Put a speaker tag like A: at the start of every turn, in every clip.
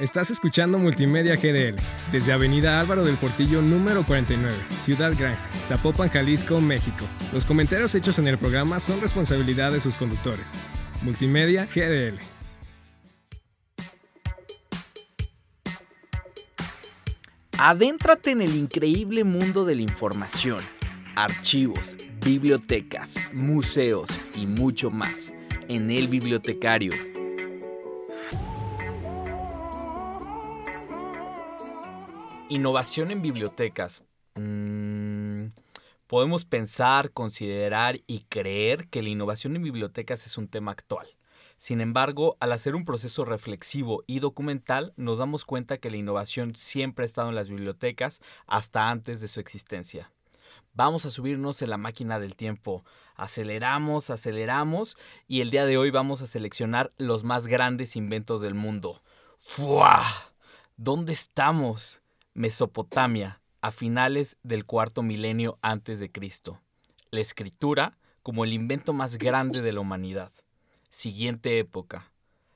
A: Estás escuchando Multimedia GDL desde Avenida Álvaro del Portillo número 49, Ciudad Gran, Zapopan, Jalisco, México. Los comentarios hechos en el programa son responsabilidad de sus conductores. Multimedia GDL.
B: Adéntrate en el increíble mundo de la información, archivos, bibliotecas, museos y mucho más en El Bibliotecario. Innovación en bibliotecas. Mm, podemos pensar, considerar y creer que la innovación en bibliotecas es un tema actual. Sin embargo, al hacer un proceso reflexivo y documental, nos damos cuenta que la innovación siempre ha estado en las bibliotecas hasta antes de su existencia. Vamos a subirnos en la máquina del tiempo. Aceleramos, aceleramos y el día de hoy vamos a seleccionar los más grandes inventos del mundo. ¡Fua! ¿Dónde estamos? Mesopotamia, a finales del cuarto milenio antes de Cristo. La escritura como el invento más grande de la humanidad. Siguiente época.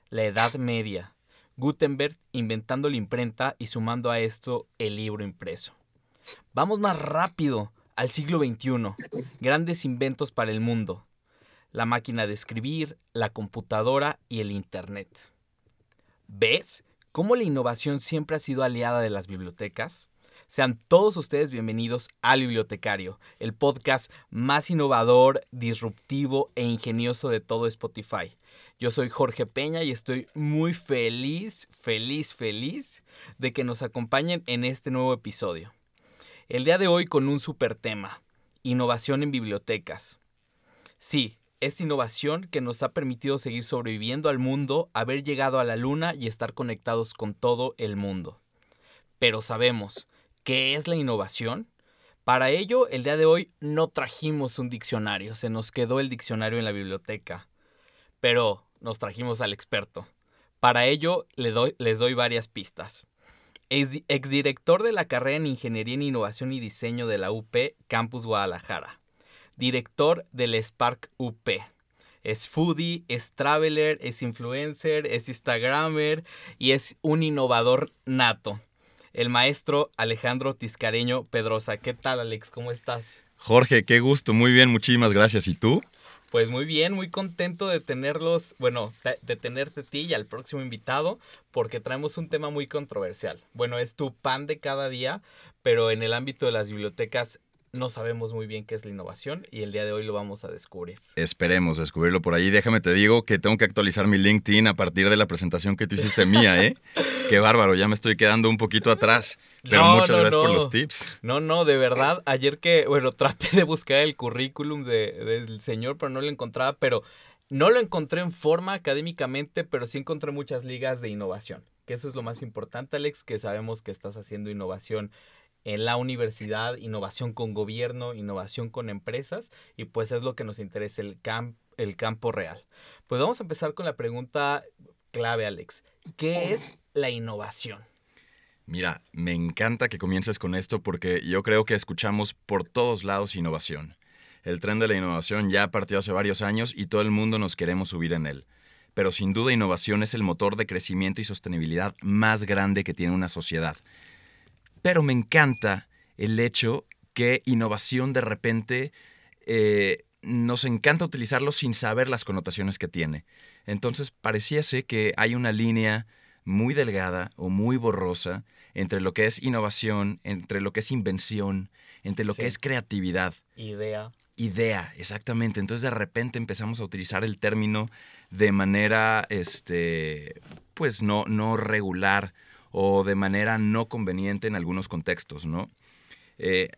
B: La Edad Media. Gutenberg inventando la imprenta y sumando a esto el libro impreso. Vamos más rápido al siglo XXI. Grandes inventos para el mundo. La máquina de escribir, la computadora y el Internet. ¿Ves? Cómo la innovación siempre ha sido aliada de las bibliotecas? Sean todos ustedes bienvenidos al Bibliotecario, el podcast más innovador, disruptivo e ingenioso de todo Spotify. Yo soy Jorge Peña y estoy muy feliz, feliz, feliz de que nos acompañen en este nuevo episodio. El día de hoy con un super tema, innovación en bibliotecas. Sí, esta innovación que nos ha permitido seguir sobreviviendo al mundo, haber llegado a la luna y estar conectados con todo el mundo. Pero sabemos, ¿qué es la innovación? Para ello, el día de hoy no trajimos un diccionario, se nos quedó el diccionario en la biblioteca, pero nos trajimos al experto. Para ello, les doy varias pistas. Exdirector de la carrera en Ingeniería en Innovación y Diseño de la UP, Campus Guadalajara director del Spark UP. Es foodie, es traveler, es influencer, es instagramer y es un innovador nato. El maestro Alejandro Tiscareño Pedrosa. ¿Qué tal, Alex? ¿Cómo estás?
C: Jorge, qué gusto. Muy bien, muchísimas gracias. ¿Y tú?
B: Pues muy bien, muy contento de tenerlos, bueno, de tenerte a ti y al próximo invitado, porque traemos un tema muy controversial. Bueno, es tu pan de cada día, pero en el ámbito de las bibliotecas no sabemos muy bien qué es la innovación y el día de hoy lo vamos a descubrir.
C: Esperemos descubrirlo por ahí. Déjame te digo que tengo que actualizar mi LinkedIn a partir de la presentación que tú hiciste mía, ¿eh? qué bárbaro, ya me estoy quedando un poquito atrás. Pero muchas gracias por los tips.
B: No, no, de verdad, ayer que, bueno, traté de buscar el currículum del señor, pero no lo encontraba, pero no lo encontré en forma académicamente, pero sí encontré muchas ligas de innovación. Que eso es lo más importante, Alex, que sabemos que estás haciendo innovación en la universidad, innovación con gobierno, innovación con empresas, y pues es lo que nos interesa, el, el campo real. Pues vamos a empezar con la pregunta clave, Alex. ¿Qué es la innovación?
C: Mira, me encanta que comiences con esto porque yo creo que escuchamos por todos lados innovación. El tren de la innovación ya partió hace varios años y todo el mundo nos queremos subir en él. Pero sin duda innovación es el motor de crecimiento y sostenibilidad más grande que tiene una sociedad pero me encanta el hecho que innovación de repente eh, nos encanta utilizarlo sin saber las connotaciones que tiene. Entonces pareciese que hay una línea muy delgada o muy borrosa entre lo que es innovación, entre lo que es invención, entre lo que es creatividad.
B: Idea.
C: Idea, exactamente. Entonces de repente empezamos a utilizar el término de manera, este, pues no, no regular o de manera no conveniente en algunos contextos, ¿no? Eh,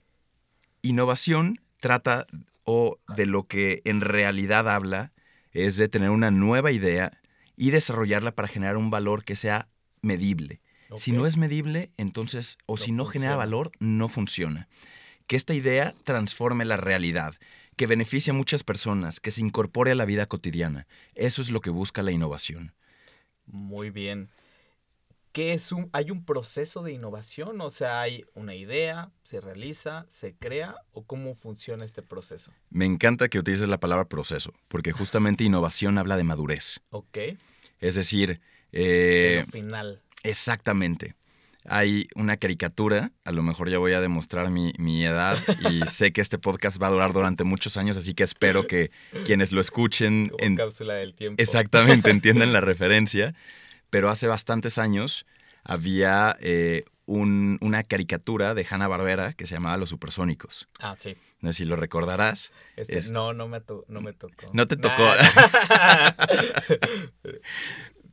C: innovación trata o de lo que en realidad habla es de tener una nueva idea y desarrollarla para generar un valor que sea medible. Si no es medible, entonces, o si no genera valor, no funciona. Que esta idea transforme la realidad, que beneficie a muchas personas, que se incorpore a la vida cotidiana. Eso es lo que busca la innovación.
B: Muy bien. ¿Qué es un, hay un proceso de innovación? O sea, hay una idea, se realiza, se crea, o cómo funciona este proceso?
C: Me encanta que utilices la palabra proceso, porque justamente innovación habla de madurez.
B: Ok.
C: Es decir... Eh,
B: final.
C: Exactamente. Hay una caricatura, a lo mejor ya voy a demostrar mi, mi edad y sé que este podcast va a durar durante muchos años, así que espero que quienes lo escuchen...
B: Como
C: en-
B: cápsula del tiempo.
C: Exactamente, entiendan la referencia. Pero hace bastantes años había eh, un- una caricatura de Hanna Barbera que se llamaba Los Supersónicos.
B: Ah, sí.
C: No sé si lo recordarás.
B: Este,
C: Es-
B: No, no me, to- no me tocó.
C: No te tocó.
B: Nah.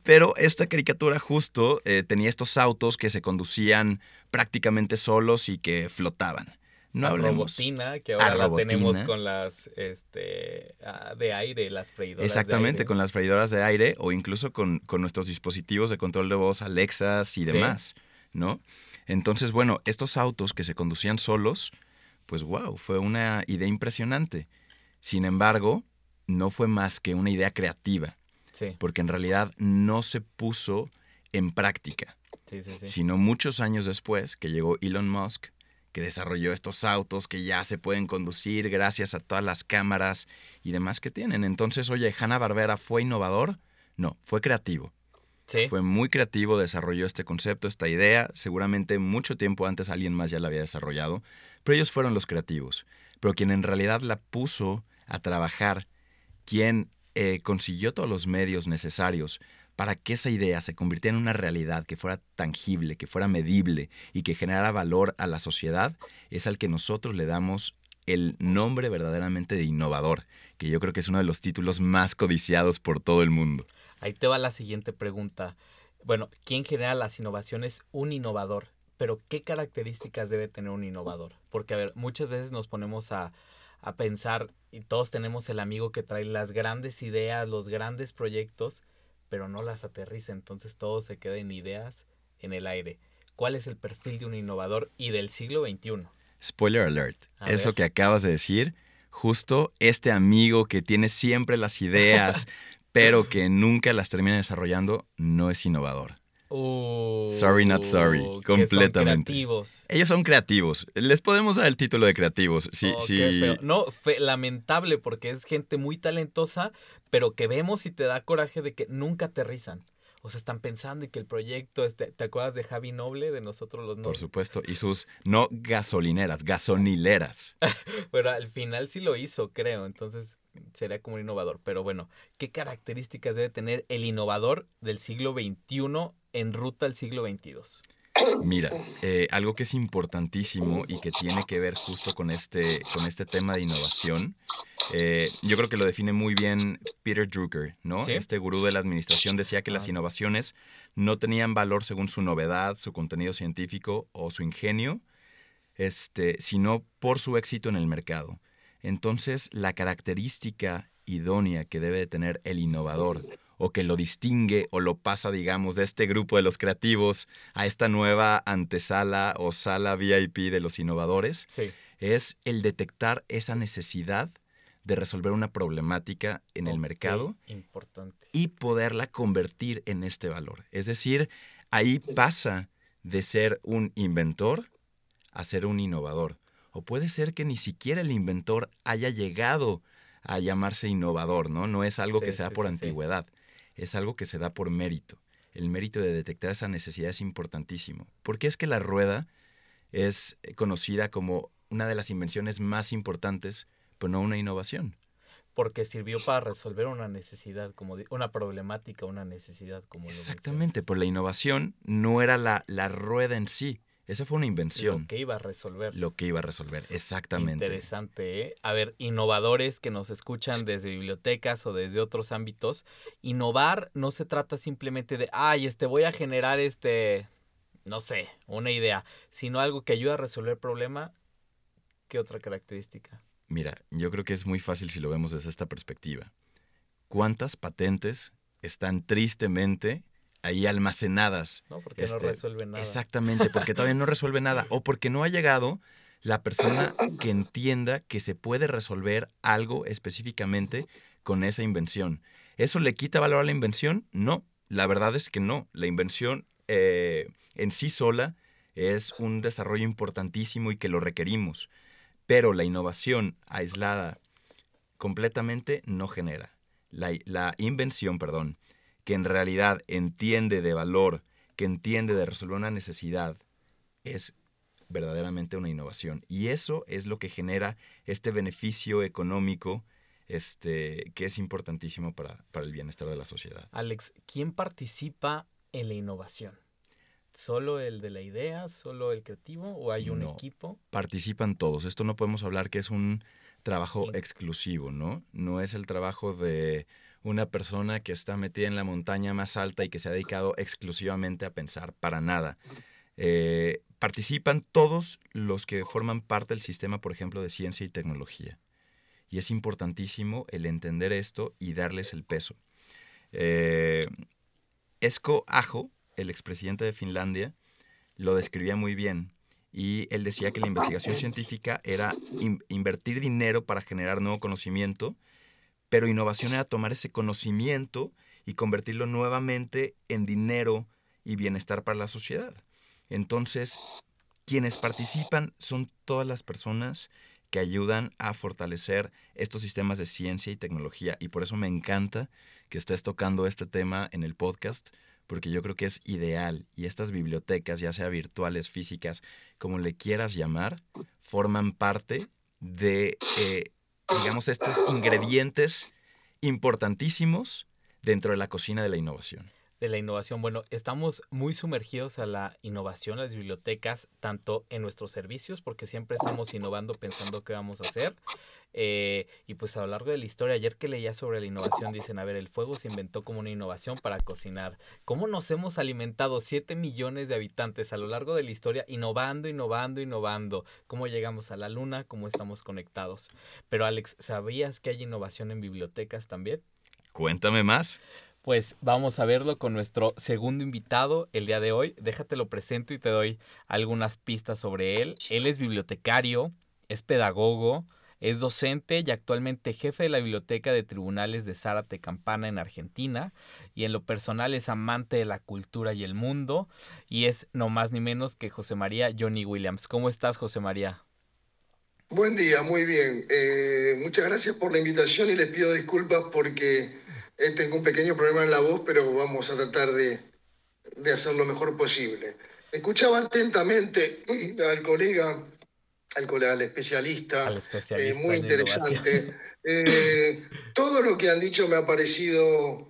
C: Pero esta caricatura justo eh, tenía estos autos que se conducían prácticamente solos y que flotaban. No
B: a
C: hablemos.
B: robotina, que ahora la tenemos con las este, ah, de aire, las freidoras. de
C: Exactamente,
B: aire.
C: con las freidoras de aire o incluso con, con nuestros dispositivos de control de voz, Alexas y
B: Sí.
C: demás, ¿no? Entonces, bueno, estos autos que se conducían solos, pues wow, fue una idea impresionante. Sin embargo, no fue más que una idea creativa,
B: Sí,
C: porque en realidad no se puso en práctica,
B: sí, sí. sí.
C: sino muchos años después que llegó Elon Musk, que desarrolló estos autos que ya se pueden conducir gracias a todas las cámaras y demás que tienen. Entonces, oye, Hanna Barbera fue innovador? No, fue creativo.
B: Sí,
C: Fue muy creativo, desarrolló este concepto, esta idea. Seguramente mucho tiempo antes alguien más ya la había desarrollado, pero ellos fueron los creativos. Pero quien en realidad la puso a trabajar, quien eh, consiguió todos los medios necesarios para que esa idea se convirtiera en una realidad, que fuera tangible, que fuera medible y que generara valor a la sociedad, es al que nosotros le damos el nombre verdaderamente de innovador, que yo creo que es uno de los títulos más codiciados por todo el mundo.
B: ahí te va la siguiente pregunta. Bueno, ¿quién genera las innovaciones? Un innovador. Pero, ¿qué características debe tener un innovador? Porque, a ver, muchas veces nos ponemos a, a pensar y todos tenemos el amigo que trae las grandes ideas, los grandes proyectos, pero no las aterriza. Entonces todo se queda en ideas en el aire. ¿Cuál es el perfil de un innovador y del siglo XXI?
C: Spoiler alert.
B: A
C: Eso
B: ver.
C: que acabas de decir, justo este amigo que tiene siempre las ideas, pero que nunca las termina desarrollando, no es innovador. Sorry, not sorry.
B: Son
C: Completamente.
B: creativos.
C: Ellos son creativos. Les podemos dar el título de creativos. Sí,
B: Oh,
C: sí.
B: qué feo. No, fe- lamentable porque es gente muy talentosa, pero que vemos y te da coraje de que nunca aterrizan. O sea, están pensando y que el proyecto, este, ¿te acuerdas de Javi Noble, de nosotros los
C: Por
B: nobles?
C: supuesto. Y sus no gasolineras, gasonileras.
B: Pero al final sí lo hizo, creo. Entonces sería como un innovador. Pero bueno, ¿qué características debe tener el innovador del siglo XXI en ruta al siglo XXII?
C: Mira, eh, algo que es importantísimo y que tiene que ver justo con este, con este tema de innovación, eh, yo creo que lo define muy bien Peter Drucker, ¿no?
B: Sí.
C: Este gurú de la administración decía que las innovaciones no tenían valor según su novedad, su contenido científico o su ingenio, este, sino por su éxito en el mercado. Entonces, la característica idónea que debe de tener el innovador o que lo distingue o lo pasa, digamos, de este grupo de los creativos a esta nueva antesala o sala VIP de los innovadores,
B: Sí.
C: es el detectar esa necesidad de resolver una problemática en el mercado
B: Importante.
C: y poderla convertir en este valor. Es decir, ahí pasa de ser un inventor a ser un innovador. O puede ser que ni siquiera el inventor haya llegado a llamarse innovador, ¿no? No es algo que se da
B: sí,
C: por
B: sí,
C: antigüedad, es algo que se da por mérito. El mérito de detectar esa necesidad es importantísimo. Porque es que la rueda es eh, conocida como una de las invenciones más importantes, pero no una innovación.
B: Porque sirvió para resolver una necesidad, como una problemática, una necesidad, como.
C: Exactamente, por la innovación no era la, la rueda en sí, esa fue una invención,
B: Lo que iba a resolver.
C: lo que iba a resolver, exactamente.
B: Interesante, ¿eh? A ver, innovadores que nos escuchan desde bibliotecas o desde otros ámbitos, innovar no se trata simplemente de, ay, este, voy a generar este, no sé, una idea, sino algo que ayuda a resolver el problema. ¿Qué otra característica?
C: Mira, yo creo que es muy fácil si lo vemos desde esta perspectiva. ¿Cuántas patentes están tristemente ahí almacenadas?
B: ¿No? Porque no
C: Este,
B: resuelve nada.
C: Exactamente, porque todavía no resuelve nada o porque no ha llegado la persona que entienda que se puede resolver algo específicamente con esa invención. ¿Eso le quita valor a la invención? No, la verdad es que no. La invención eh, en sí sola es un desarrollo importantísimo y que lo requerimos, pero la innovación aislada completamente no genera. La, la invención, perdón, que en realidad entiende de valor que entiende de resolver una necesidad es verdaderamente una innovación. Y eso es lo que genera este beneficio económico este, que es importantísimo para, para el bienestar de la sociedad.
B: Alex, ¿quién participa en la innovación? ¿Solo el de la idea? ¿Solo el creativo? ¿O hay un equipo?
C: Participan todos. Esto no podemos hablar que es un trabajo exclusivo, ¿no? No es el trabajo de una persona que está metida en la montaña más alta y que se ha dedicado exclusivamente a pensar para nada. Eh, participan todos los que forman parte del sistema, por ejemplo, de ciencia y tecnología. Y es importantísimo el entender esto y darles el peso. Eh, Esko Ajo, el expresidente de Finlandia, lo describía muy bien. Y él decía que la investigación científica era invertir dinero para generar nuevo conocimiento, pero innovación era tomar ese conocimiento y convertirlo nuevamente en dinero y bienestar para la sociedad. Entonces, quienes participan son todas las personas que ayudan a fortalecer estos sistemas de ciencia y tecnología. Y por eso me encanta que estés tocando este tema en el podcast, porque yo creo que es ideal. Y estas bibliotecas, ya sea virtuales, físicas, como le quieras llamar, forman parte de, eh, digamos, estos ingredientes importantísimos dentro de la cocina de la innovación
B: de la innovación. Bueno, estamos muy sumergidos a la innovación, las bibliotecas, tanto en nuestros servicios, porque siempre estamos innovando pensando qué vamos a hacer. Eh, y pues a lo largo de la historia, ayer que leía sobre la innovación, dicen, a ver, el fuego se inventó como una innovación para cocinar. ¿Cómo nos hemos alimentado 7 millones de habitantes a lo largo de la historia, innovando, innovando, innovando? ¿Cómo llegamos a la luna? ¿Cómo estamos conectados? Pero Alex, ¿sabías que hay innovación en bibliotecas también?
C: Cuéntame más.
B: Pues vamos a verlo con nuestro segundo invitado el día de hoy. Déjate lo presento y te doy algunas pistas sobre él. Él es bibliotecario, es pedagogo, es docente y actualmente jefe de la Biblioteca de Tribunales de Zárate Campana en Argentina. Y en lo personal es amante de la cultura y el mundo. Y es no más ni menos que José María Johnny Williams. ¿Cómo estás, José María?
D: Buen día, muy bien. Eh, muchas gracias por la invitación y les pido disculpas porque eh, tengo un pequeño problema en la voz, pero vamos a tratar de, de hacer lo mejor posible. Escuchaba atentamente al colega, al, al especialista,
B: eh,
D: muy interesante. Eh, todo lo que han dicho me ha parecido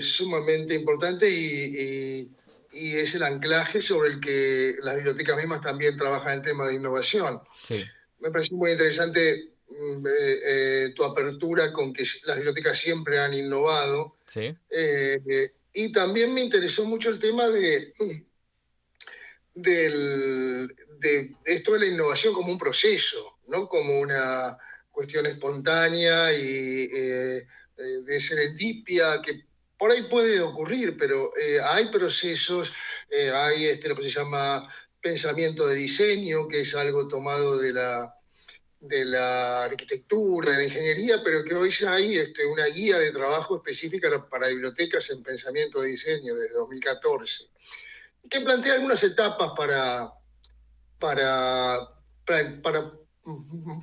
D: sumamente importante y, y, es el anclaje sobre el que las bibliotecas mismas también trabajan el tema de innovación.
B: Sí.
D: Me pareció muy interesante eh, eh, tu apertura con que las bibliotecas siempre han innovado.
B: Sí.
D: Eh, y también me interesó mucho el tema de, del, de esto de la innovación como un proceso, no como una cuestión espontánea y de serendipia que por ahí puede ocurrir, pero hay procesos, hay este, lo que se llama pensamiento de diseño, que es algo tomado de la, de la arquitectura, de la ingeniería, pero que hoy ya hay este, una guía de trabajo específica para bibliotecas en pensamiento de diseño desde 2014, que plantea algunas etapas para, para, para,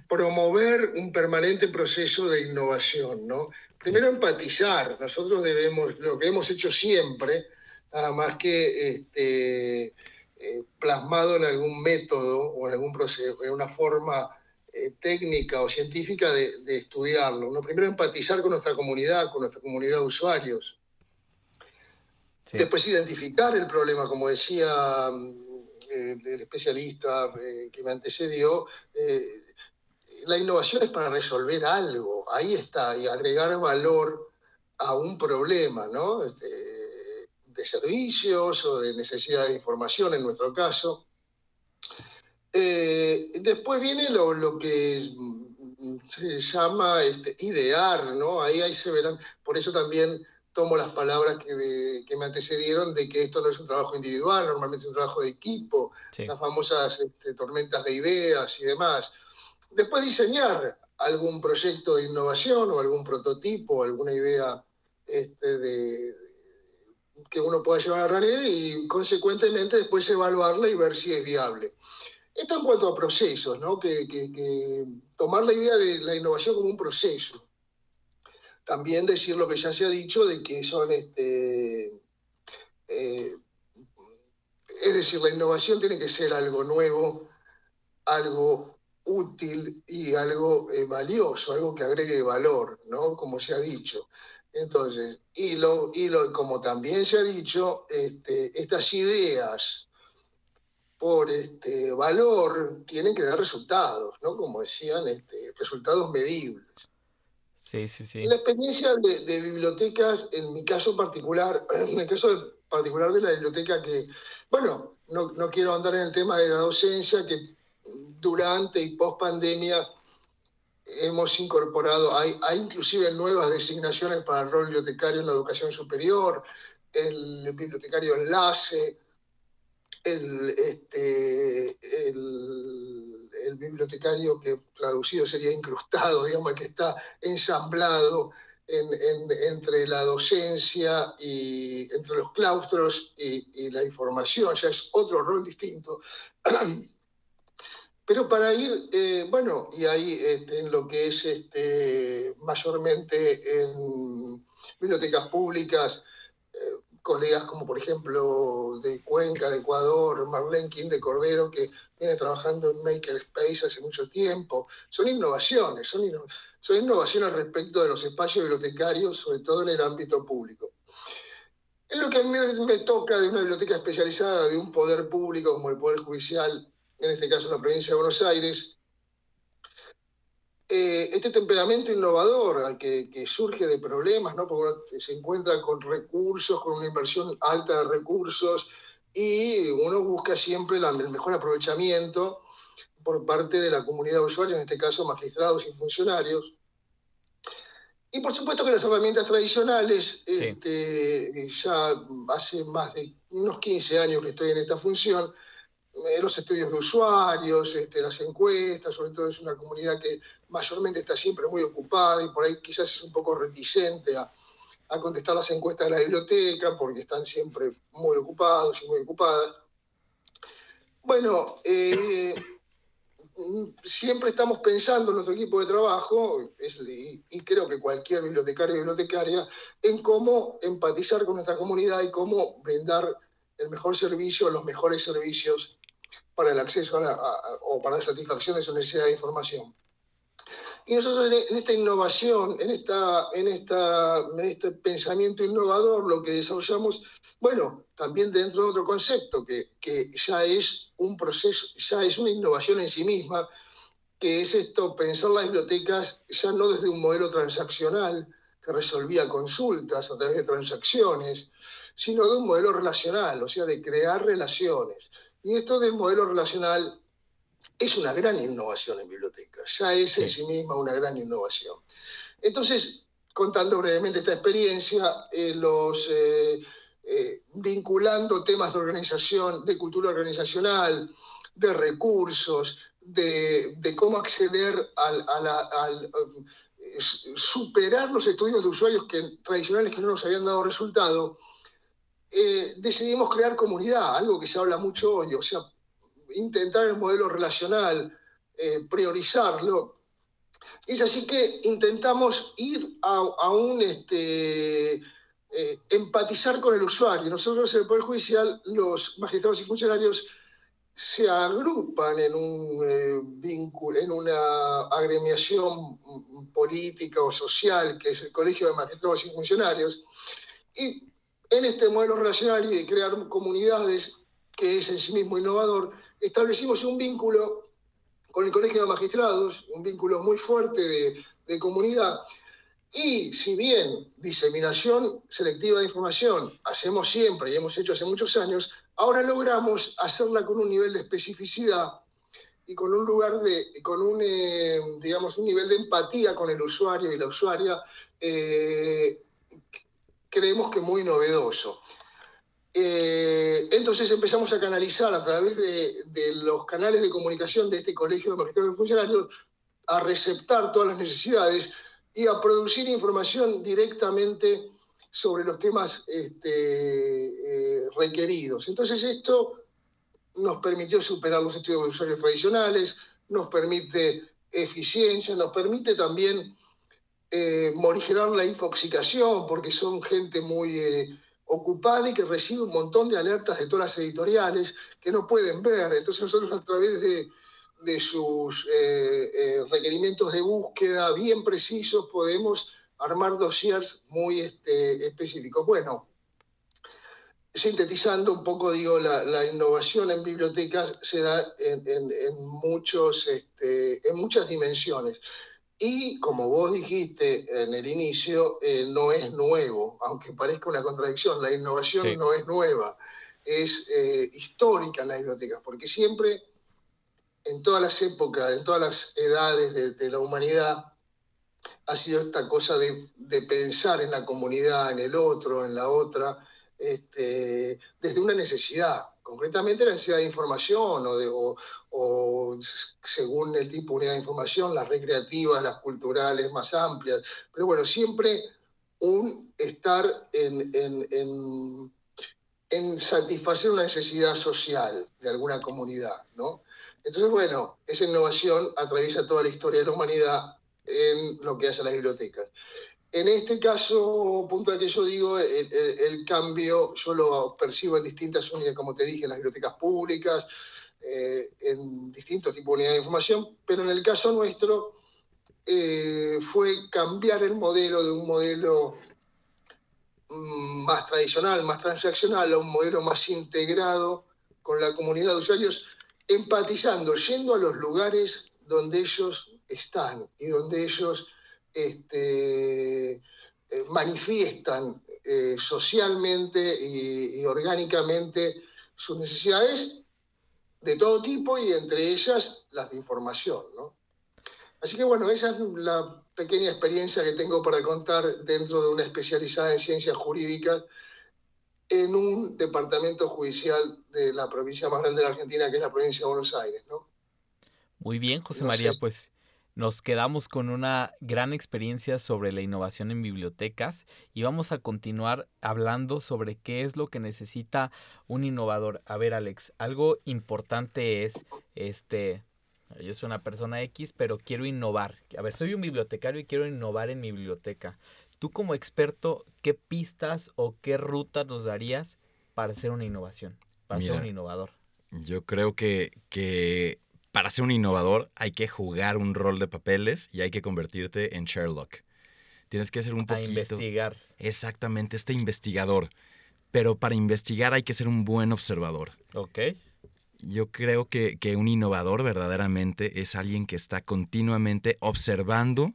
D: promover un permanente proceso de innovación. ¿no? Primero, empatizar. Nosotros debemos, lo que hemos hecho siempre, nada más que este, eh, plasmado en algún método o en algún proceso, en una forma eh, técnica o científica de, estudiarlo. ¿no? Primero empatizar con nuestra comunidad, con nuestra comunidad de usuarios. Después identificar el problema, como decía mm, el, especialista eh, que me antecedió, eh, la innovación es para resolver algo, ahí está, y agregar valor a un problema, ¿no? Este, de servicios o de necesidad de información en nuestro caso. Eh, después viene lo, que se llama este, idear, ¿no? Ahí, ahí se verán, por eso también tomo las palabras que, me antecedieron de que esto no es un trabajo individual, normalmente es un trabajo de equipo, las famosas este, tormentas de ideas y demás. Después diseñar algún proyecto de innovación o algún prototipo, alguna idea este, de, que uno pueda llevar a la realidad y consecuentemente después evaluarla y ver si es viable. Esto en cuanto a procesos, ¿no? que, tomar la idea de la innovación como un proceso. También decir lo que ya se ha dicho de que son este, eh, decir, la innovación tiene que ser algo nuevo, algo útil y algo eh, valioso, algo que agregue valor, ¿no? Como se ha dicho. Entonces, y, lo, y lo, como también se ha dicho, este, estas ideas por este, valor tienen que dar resultados, ¿no? Como decían, este, resultados medibles.
B: Sí, sí, sí.
D: La experiencia de, bibliotecas, en mi caso particular, en el caso particular de la biblioteca que, bueno, no, no quiero andar en el tema de la docencia, que durante y post pandemia hemos incorporado, hay, hay inclusive nuevas designaciones para el rol bibliotecario en la educación superior, el bibliotecario enlace, el, este, el, bibliotecario que traducido sería incrustado, digamos, que está ensamblado en, en, entre la docencia y entre los claustros y, la información, ya es otro rol distinto. Pero para ir, eh, bueno, y ahí este, en lo que es este, mayormente en bibliotecas públicas, colegas como por ejemplo de Cuenca, de Ecuador, Marlene King de Cordero, que viene trabajando en Makerspace hace mucho tiempo, son innovaciones, son, innovaciones respecto de los espacios bibliotecarios, sobre todo en el ámbito público. En lo que a mí me toca de una biblioteca especializada, de un poder público como el Poder Judicial, en este caso en la provincia de Buenos Aires, eh, este temperamento innovador que, que, surge de problemas, ¿no? porque se encuentra con recursos, con una inversión alta de recursos, y uno busca siempre la, el mejor aprovechamiento por parte de la comunidad de usuarios, en este caso magistrados y funcionarios. Y por supuesto que las herramientas tradicionales, sí. este, ya hace más de unos 15 años que estoy en esta función, los estudios de usuarios, este, las encuestas, sobre todo es una comunidad que mayormente está siempre muy ocupada y por ahí quizás es un poco reticente a, contestar las encuestas de la biblioteca porque están siempre muy ocupados y muy ocupadas. Bueno, eh, siempre estamos pensando en nuestro equipo de trabajo, y, creo que cualquier bibliotecario y bibliotecaria, en cómo empatizar con nuestra comunidad y cómo brindar el mejor servicio, los mejores servicios para el acceso a, la, o para la satisfacción de su necesidad de información. Y nosotros en esta innovación, en, esta, en, esta, en este pensamiento innovador, lo que desarrollamos, bueno, también dentro de otro concepto, que, que ya es un proceso, ya es una innovación en sí misma, que es esto, pensar las bibliotecas ya no desde un modelo transaccional que resolvía consultas a través de transacciones, sino de un modelo relacional, o sea, de crear relaciones. Y esto del modelo relacional es una gran innovación en bibliotecas, ya es sí. en sí misma una gran innovación. Entonces, contando brevemente esta experiencia, eh, los, eh, eh, vinculando temas de organización, de cultura organizacional, de recursos, de, de cómo acceder al, al, al, um, superar los estudios de usuarios que, tradicionales que no nos habían dado resultado, eh, decidimos crear comunidad, algo que se habla mucho hoy, o sea, intentar el modelo relacional, eh, priorizarlo. Es así que intentamos ir a, un, este, eh, empatizar con el usuario. Nosotros en el Poder Judicial, los magistrados y funcionarios se agrupan en, un, en una agremiación política o social, que es el Colegio de Magistrados y Funcionarios, y en este modelo relacional y de crear comunidades, que es en sí mismo innovador, establecimos un vínculo con el Colegio de Magistrados, un vínculo muy fuerte de, de comunidad. Y si bien diseminación selectiva de información hacemos siempre y hemos hecho hace muchos años, ahora logramos hacerla con un nivel de especificidad y con un lugar de, con un, eh, digamos, un nivel de empatía con el usuario y la usuaria eh, creemos que muy novedoso. Eh, entonces empezamos a canalizar a través de, los canales de comunicación de este Colegio de Magistrados y Funcionarios a receptar todas las necesidades y a producir información directamente sobre los temas este, eh, requeridos. Entonces esto nos permitió superar los estudios de usuarios tradicionales, nos permite eficiencia, nos permite también eh, morigerar la infoxicación, porque son gente muy, eh, ocupada y que recibe un montón de alertas de todas las editoriales que no pueden ver. Entonces nosotros a través de, sus eh, eh, requerimientos de búsqueda bien precisos podemos armar dossiers muy este, específicos. Bueno, sintetizando un poco, digo, la, innovación en bibliotecas se da en, muchos, este, en muchas dimensiones. Y como vos dijiste en el inicio, eh, no es nuevo, aunque parezca una contradicción, la innovación no es nueva, es eh, histórica en las bibliotecas, porque siempre, en todas las épocas, en todas las edades de, la humanidad, ha sido esta cosa de, de, pensar en la comunidad, en el otro, en la otra, este, desde una necesidad, concretamente la necesidad de información o, según el tipo de unidad de información, las recreativas, las culturales más amplias, pero bueno, siempre un estar en, en, en, satisfacer una necesidad social de alguna comunidad, ¿no? Entonces, bueno, esa innovación atraviesa toda la historia de la humanidad en lo que hace las bibliotecas. En este caso puntual que yo digo, el, cambio yo lo percibo en distintas unidades, como te dije, en las bibliotecas públicas, eh, en distintos tipos de unidades de información, pero en el caso nuestro eh, fue cambiar el modelo de un modelo mm, más tradicional, más transaccional, a un modelo más integrado con la comunidad de usuarios, empatizando, yendo a los lugares donde ellos están y donde ellos este, eh, manifiestan eh, socialmente y, orgánicamente sus necesidades de todo tipo y entre ellas las de información. Así que bueno, esa es la pequeña experiencia que tengo para contar dentro de una especializada en ciencias jurídicas en un departamento judicial de la provincia más grande de la Argentina, que es la provincia de Buenos Aires. ¿no?
B: Muy bien, José María, pues nos quedamos con una gran experiencia sobre la innovación en bibliotecas y vamos a continuar hablando sobre qué es lo que necesita un innovador. A ver, Alex, algo importante es, este, yo soy una persona X, pero quiero innovar. A ver, soy un bibliotecario y quiero innovar en mi biblioteca. Tú como experto, ¿qué pistas o qué rutas nos darías para hacer una innovación, para ser un innovador?
C: Yo creo que, que para ser un innovador hay que jugar un rol de papeles y hay que convertirte en Sherlock. Tienes que ser un poquito...
B: A investigar.
C: Exactamente, este investigador. Pero para investigar hay que ser un buen observador.
B: Ok.
C: Yo creo que, que un innovador verdaderamente es alguien que está continuamente observando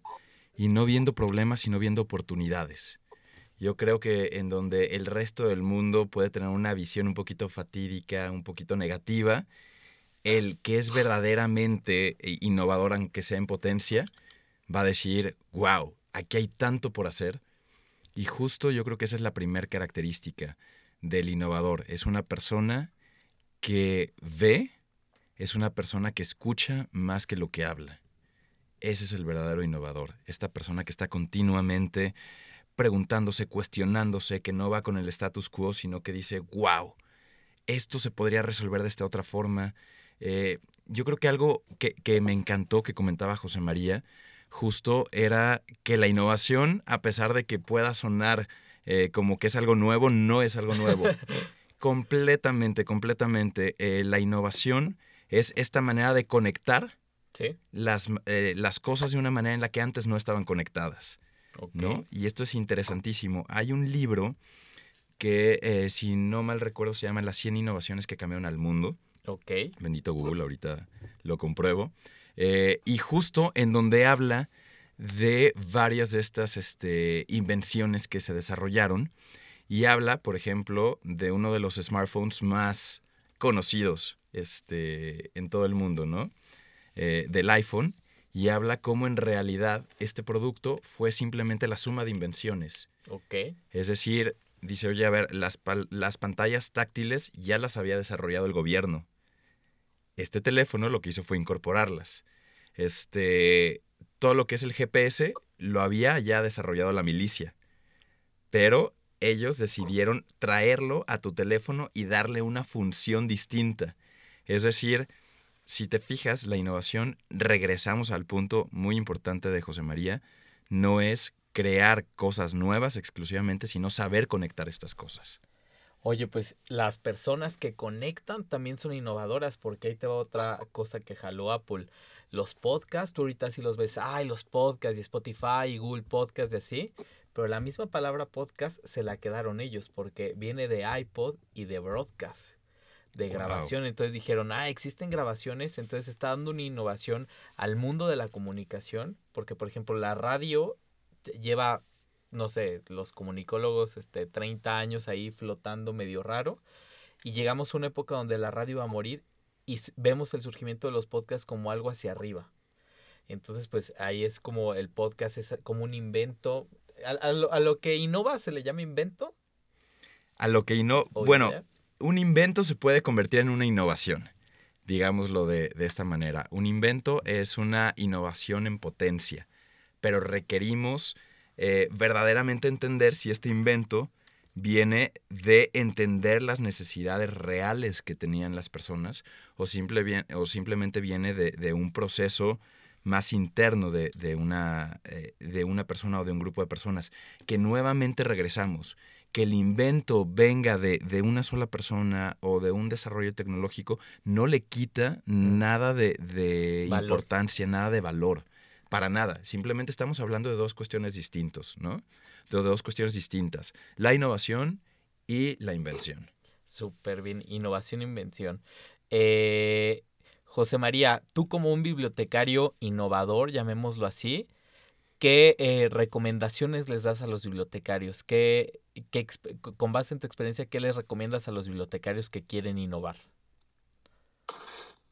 C: y no viendo problemas, sino viendo oportunidades. Yo creo que en donde el resto del mundo puede tener una visión un poquito fatídica, un poquito negativa, el que es verdaderamente innovador, aunque sea en potencia, va a decir, wow, aquí hay tanto por hacer. Y justo yo creo que esa es la primera característica del innovador. Es una persona que ve, es una persona que escucha más que lo que habla. Ese es el verdadero innovador. Esta persona que está continuamente preguntándose, cuestionándose, que no va con el status quo, sino que dice, wow, esto se podría resolver de esta otra forma, eh, yo creo que algo que, me encantó que comentaba José María, justo era que la innovación, a pesar de que pueda sonar eh, como que es algo nuevo, no es algo nuevo. completamente, completamente. Eh, la innovación es esta manera de conectar las, las, cosas de una manera en la que antes no estaban conectadas. ¿no? Y esto es interesantísimo. Hay un libro que, si no mal recuerdo, se llama Las 100 innovaciones que cambiaron al mundo.
B: Ok.
C: Bendito Google, ahorita lo compruebo. Eh, y justo en donde habla de varias de estas este, invenciones que se desarrollaron y habla, por ejemplo, de uno de los smartphones más conocidos este, en todo el mundo, ¿no? Eh, del iPhone y habla cómo en realidad este producto fue simplemente la suma de invenciones.
B: Ok.
C: Es decir, dice, oye, a ver, las, las pantallas táctiles ya las había desarrollado el gobierno. Este teléfono lo que hizo fue incorporarlas. Este, todo lo que es el GPS lo había ya desarrollado la milicia. Pero ellos decidieron traerlo a tu teléfono y darle una función distinta. Es decir, si te fijas, la innovación, regresamos al punto muy importante de José María, no es crear cosas nuevas exclusivamente, sino saber conectar estas cosas.
B: Oye, pues las personas que conectan también son innovadoras, porque ahí te va otra cosa que jaló Apple. Los podcasts, tú ahorita sí los ves, ay, los podcasts y Spotify y Google Podcasts y así, pero la misma palabra podcast se la quedaron ellos, porque viene de iPod y de broadcast, de grabación. Entonces dijeron, ah, existen grabaciones, entonces está dando una innovación al mundo de la comunicación, porque por ejemplo la radio lleva no sé, los comunicólogos, este, 30 años ahí flotando medio raro. Y llegamos a una época donde la radio va a morir y vemos el surgimiento de los podcasts como algo hacia arriba. Entonces, pues ahí es como el podcast es como un invento. ¿A, lo, que innova se le llama invento?
C: A lo que innova. Bueno, un invento se puede convertir en una innovación, digámoslo de, de esta manera. Un invento es una innovación en potencia, pero requerimos eh, verdaderamente entender si este invento viene de entender las necesidades reales que tenían las personas o, simple, o simplemente viene de, un proceso más interno de, una, eh, de una persona o de un grupo de personas, que nuevamente regresamos, que el invento venga de, de, una sola persona o de un desarrollo tecnológico, no le quita nada de, importancia, nada de valor. Para nada. Simplemente estamos hablando de dos cuestiones distintas, ¿no? De dos cuestiones distintas. La innovación y la invención.
B: Súper bien. Innovación e invención. Eh, José María, tú como un bibliotecario innovador, llamémoslo así, ¿qué eh, recomendaciones les das a los bibliotecarios? ¿Qué, qué, con base en tu experiencia, qué les recomiendas a los bibliotecarios que quieren innovar?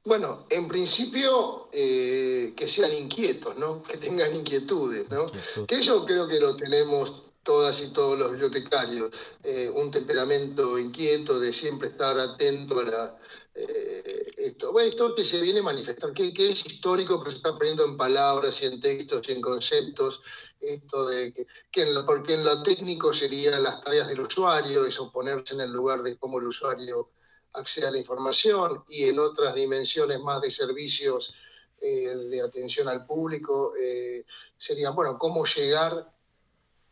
D: Bueno, en principio eh, que sean inquietos, ¿no? Que tengan inquietudes, ¿no? Que eso creo que lo tenemos todas y todos los bibliotecarios, eh, un temperamento inquieto de siempre estar atento a la, eh, esto, bueno, esto que se viene a manifestar, que, es histórico, pero se está poniendo en palabras y en textos y en conceptos, esto de que, que en lo, porque en lo técnico serían las tareas del usuario, eso ponerse en el lugar de cómo el usuario acceda a la información y en otras dimensiones más de servicios eh, de atención al público eh, serían, bueno, cómo llegar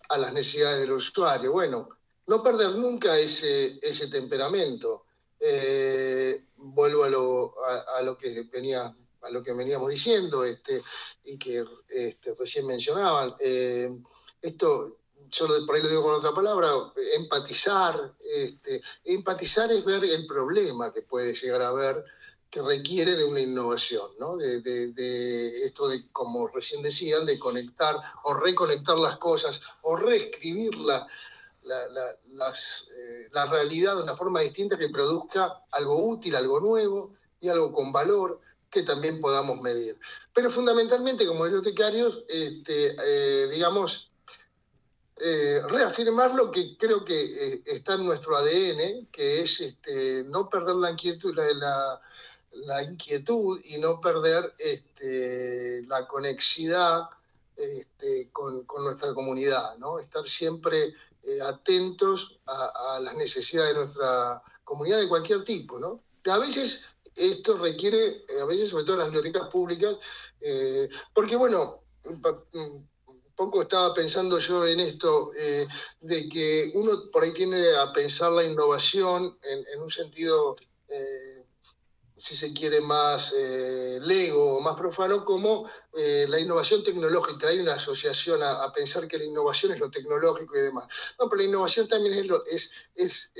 D: a las necesidades del usuario. Bueno, no perder nunca ese, ese temperamento. Eh, vuelvo a lo, a, lo que venía a lo que veníamos diciendo este, y que este, recién mencionaban. esto yo por ahí lo digo con otra palabra, empatizar. Este, empatizar es ver el problema que puede llegar a haber que requiere de una innovación, ¿no? de, esto de, como recién decían, de conectar o reconectar las cosas o reescribir la, las, eh, la realidad de una forma distinta que produzca algo útil, algo nuevo y algo con valor que también podamos medir. Pero fundamentalmente como bibliotecarios, este, eh, digamos, eh, reafirmar lo que creo que eh, está en nuestro ADN, que es este, no perder la inquietud, la, la, inquietud y no perder este, la conexidad este, con, nuestra comunidad, ¿no? estar siempre eh, atentos a, las necesidades de nuestra comunidad de cualquier tipo. A veces esto requiere, a veces sobre todo en las bibliotecas públicas, porque bueno, poco estaba pensando yo en esto, eh, de que uno por ahí tiene a pensar la innovación en, un sentido, eh, si se quiere, más eh, lego, más profano, como la innovación tecnológica. Hay una asociación a, pensar que la innovación es lo tecnológico y demás. No, pero la innovación también es, lo, es, es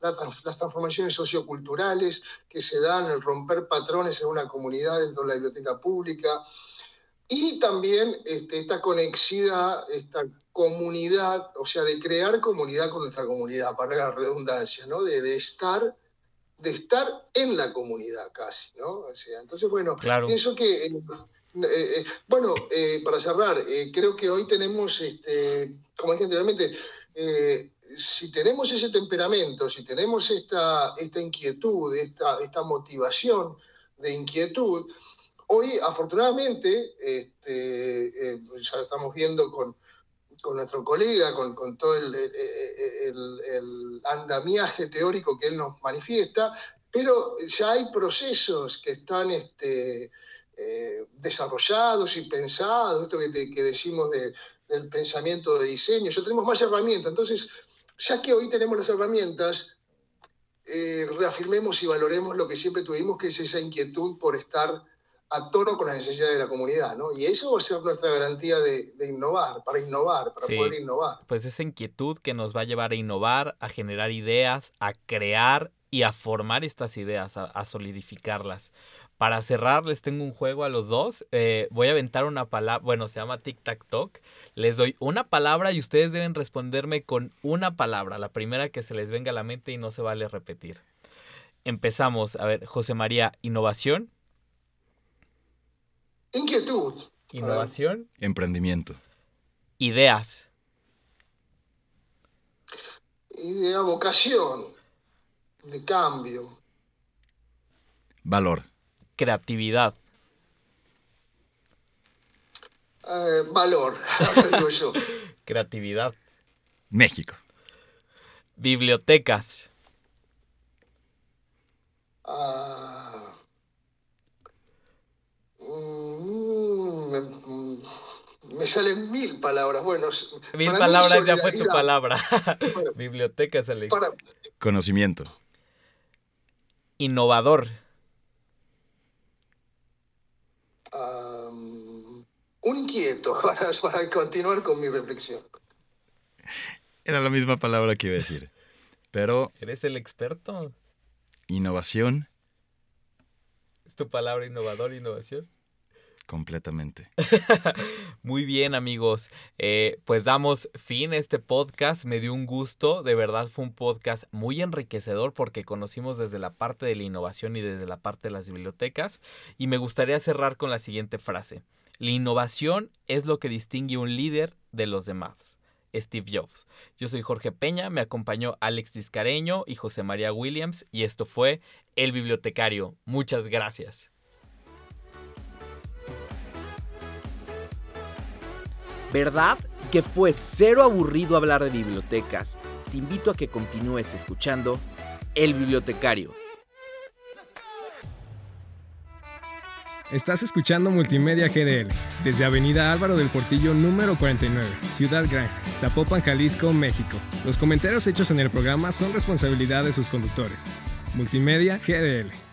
D: las transformaciones socioculturales que se dan, el romper patrones en una comunidad dentro de la biblioteca pública. Y también este, esta conexidad, esta comunidad, o sea, de crear comunidad con nuestra comunidad, para la redundancia, ¿no? De, estar de estar en la comunidad casi, ¿no? O sea, entonces, bueno, pienso que, eh, eh, bueno, eh, para cerrar, creo que hoy tenemos, este, como dije anteriormente, si tenemos ese temperamento, si tenemos esta, esta inquietud, esta, esta motivación de inquietud, Hoy, afortunadamente, este, eh, ya estamos viendo con, nuestro colega, con, todo el, andamiaje teórico que él nos manifiesta, pero ya hay procesos que están este, eh, desarrollados y pensados, esto que, decimos de, del pensamiento de diseño, ya tenemos más herramientas. Entonces, ya que hoy tenemos las herramientas, eh, reafirmemos y valoremos lo que siempre tuvimos, que es esa inquietud por estar a tono con las necesidades de la comunidad, ¿no? Y eso va a ser nuestra garantía de, innovar, para innovar, para poder innovar.
B: Pues esa inquietud que nos va a llevar a innovar, a generar ideas, a crear y a formar estas ideas, a, solidificarlas. Para cerrar, les tengo un juego a los dos. Eh, voy a aventar una palabra, bueno, se llama Tic Tac Talk. Les doy una palabra y ustedes deben responderme con una palabra, la primera que se les venga a la mente y no se vale repetir. Empezamos. A ver, José María, innovación.
D: Inquietud.
B: Innovación.
C: Emprendimiento.
B: Ideas.
D: Idea, vocación. De cambio.
C: Valor.
B: Creatividad.
D: Eh, valor, digo yo.
B: Creatividad.
C: México.
B: Bibliotecas.
D: Ah, me salen mil palabras. Bueno,
B: mil palabras ya fue tu palabra. Bibliotecas, Alex.
C: Conocimiento.
B: Innovador.
D: un inquieto para, para continuar con mi reflexión.
C: Era la misma palabra que iba a decir. Pero.
B: Eres el experto.
C: Innovación.
B: ¿Es tu palabra innovador, innovación?
C: Completamente.
B: Muy bien amigos, eh, pues damos fin a este podcast, me dio un gusto, de verdad fue un podcast muy enriquecedor porque conocimos desde la parte de la innovación y desde la parte de las bibliotecas y me gustaría cerrar con la siguiente frase, la innovación es lo que distingue un líder de los demás. Steve Jobs. Yo soy Jorge Peña, me acompañó Alex Discareño y José María Williams y esto fue El Bibliotecario. Muchas gracias. ¿Verdad que fue cero aburrido hablar de bibliotecas? Te invito a que continúes escuchando El Bibliotecario.
A: Estás escuchando Multimedia GDL desde Avenida Álvaro del Portillo número 49, Ciudad Gran, Zapopan, Jalisco, México. Los comentarios hechos en el programa son responsabilidad de sus conductores. Multimedia GDL.